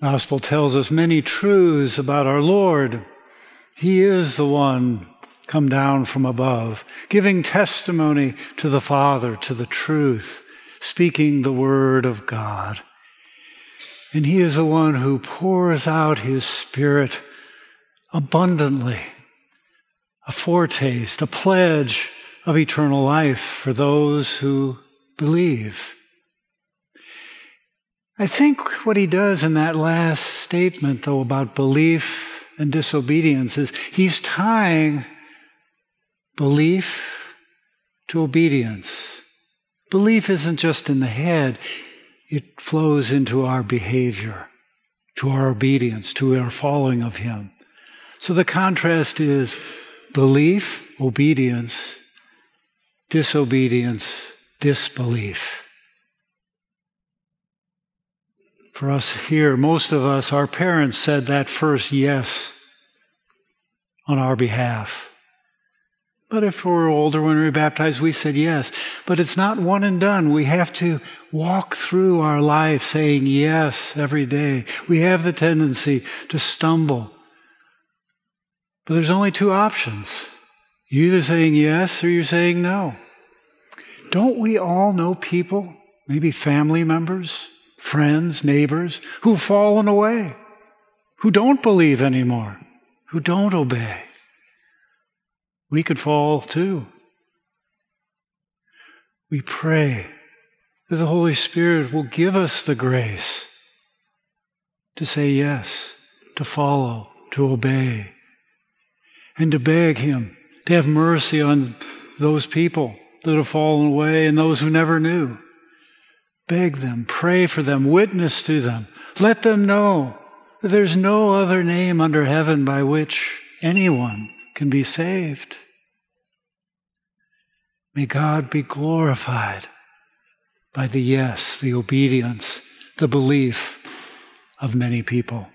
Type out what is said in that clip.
Gospel tells us many truths about our Lord. He is the one come down from above, giving testimony to the Father, to the truth, speaking the Word of God. And He is the one who pours out His Spirit abundantly, a foretaste, a pledge of eternal life for those who believe. I think what he does in that last statement, though, about belief and disobedience is he's tying belief to obedience. Belief isn't just in the head, it flows into our behavior, to our obedience, to our following of Him. So the contrast is belief, obedience, disobedience, disbelief. For us here, most of us, our parents said that first yes on our behalf. But if we're older when we were baptized, we said yes. But it's not one and done. We have to walk through our life saying yes every day. We have the tendency to stumble. But there's only two options. You're either saying yes or you're saying no. Don't we all know people, maybe family members, friends, neighbors, who've fallen away, who don't believe anymore, who don't obey? We could fall too. We pray that the Holy Spirit will give us the grace to say yes, to follow, to obey, and to beg Him to have mercy on those people that have fallen away and those who never knew. Beg them, pray for them, witness to them. Let them know that there's no other name under heaven by which anyone can be saved. May God be glorified by the yes, the obedience, the belief of many people.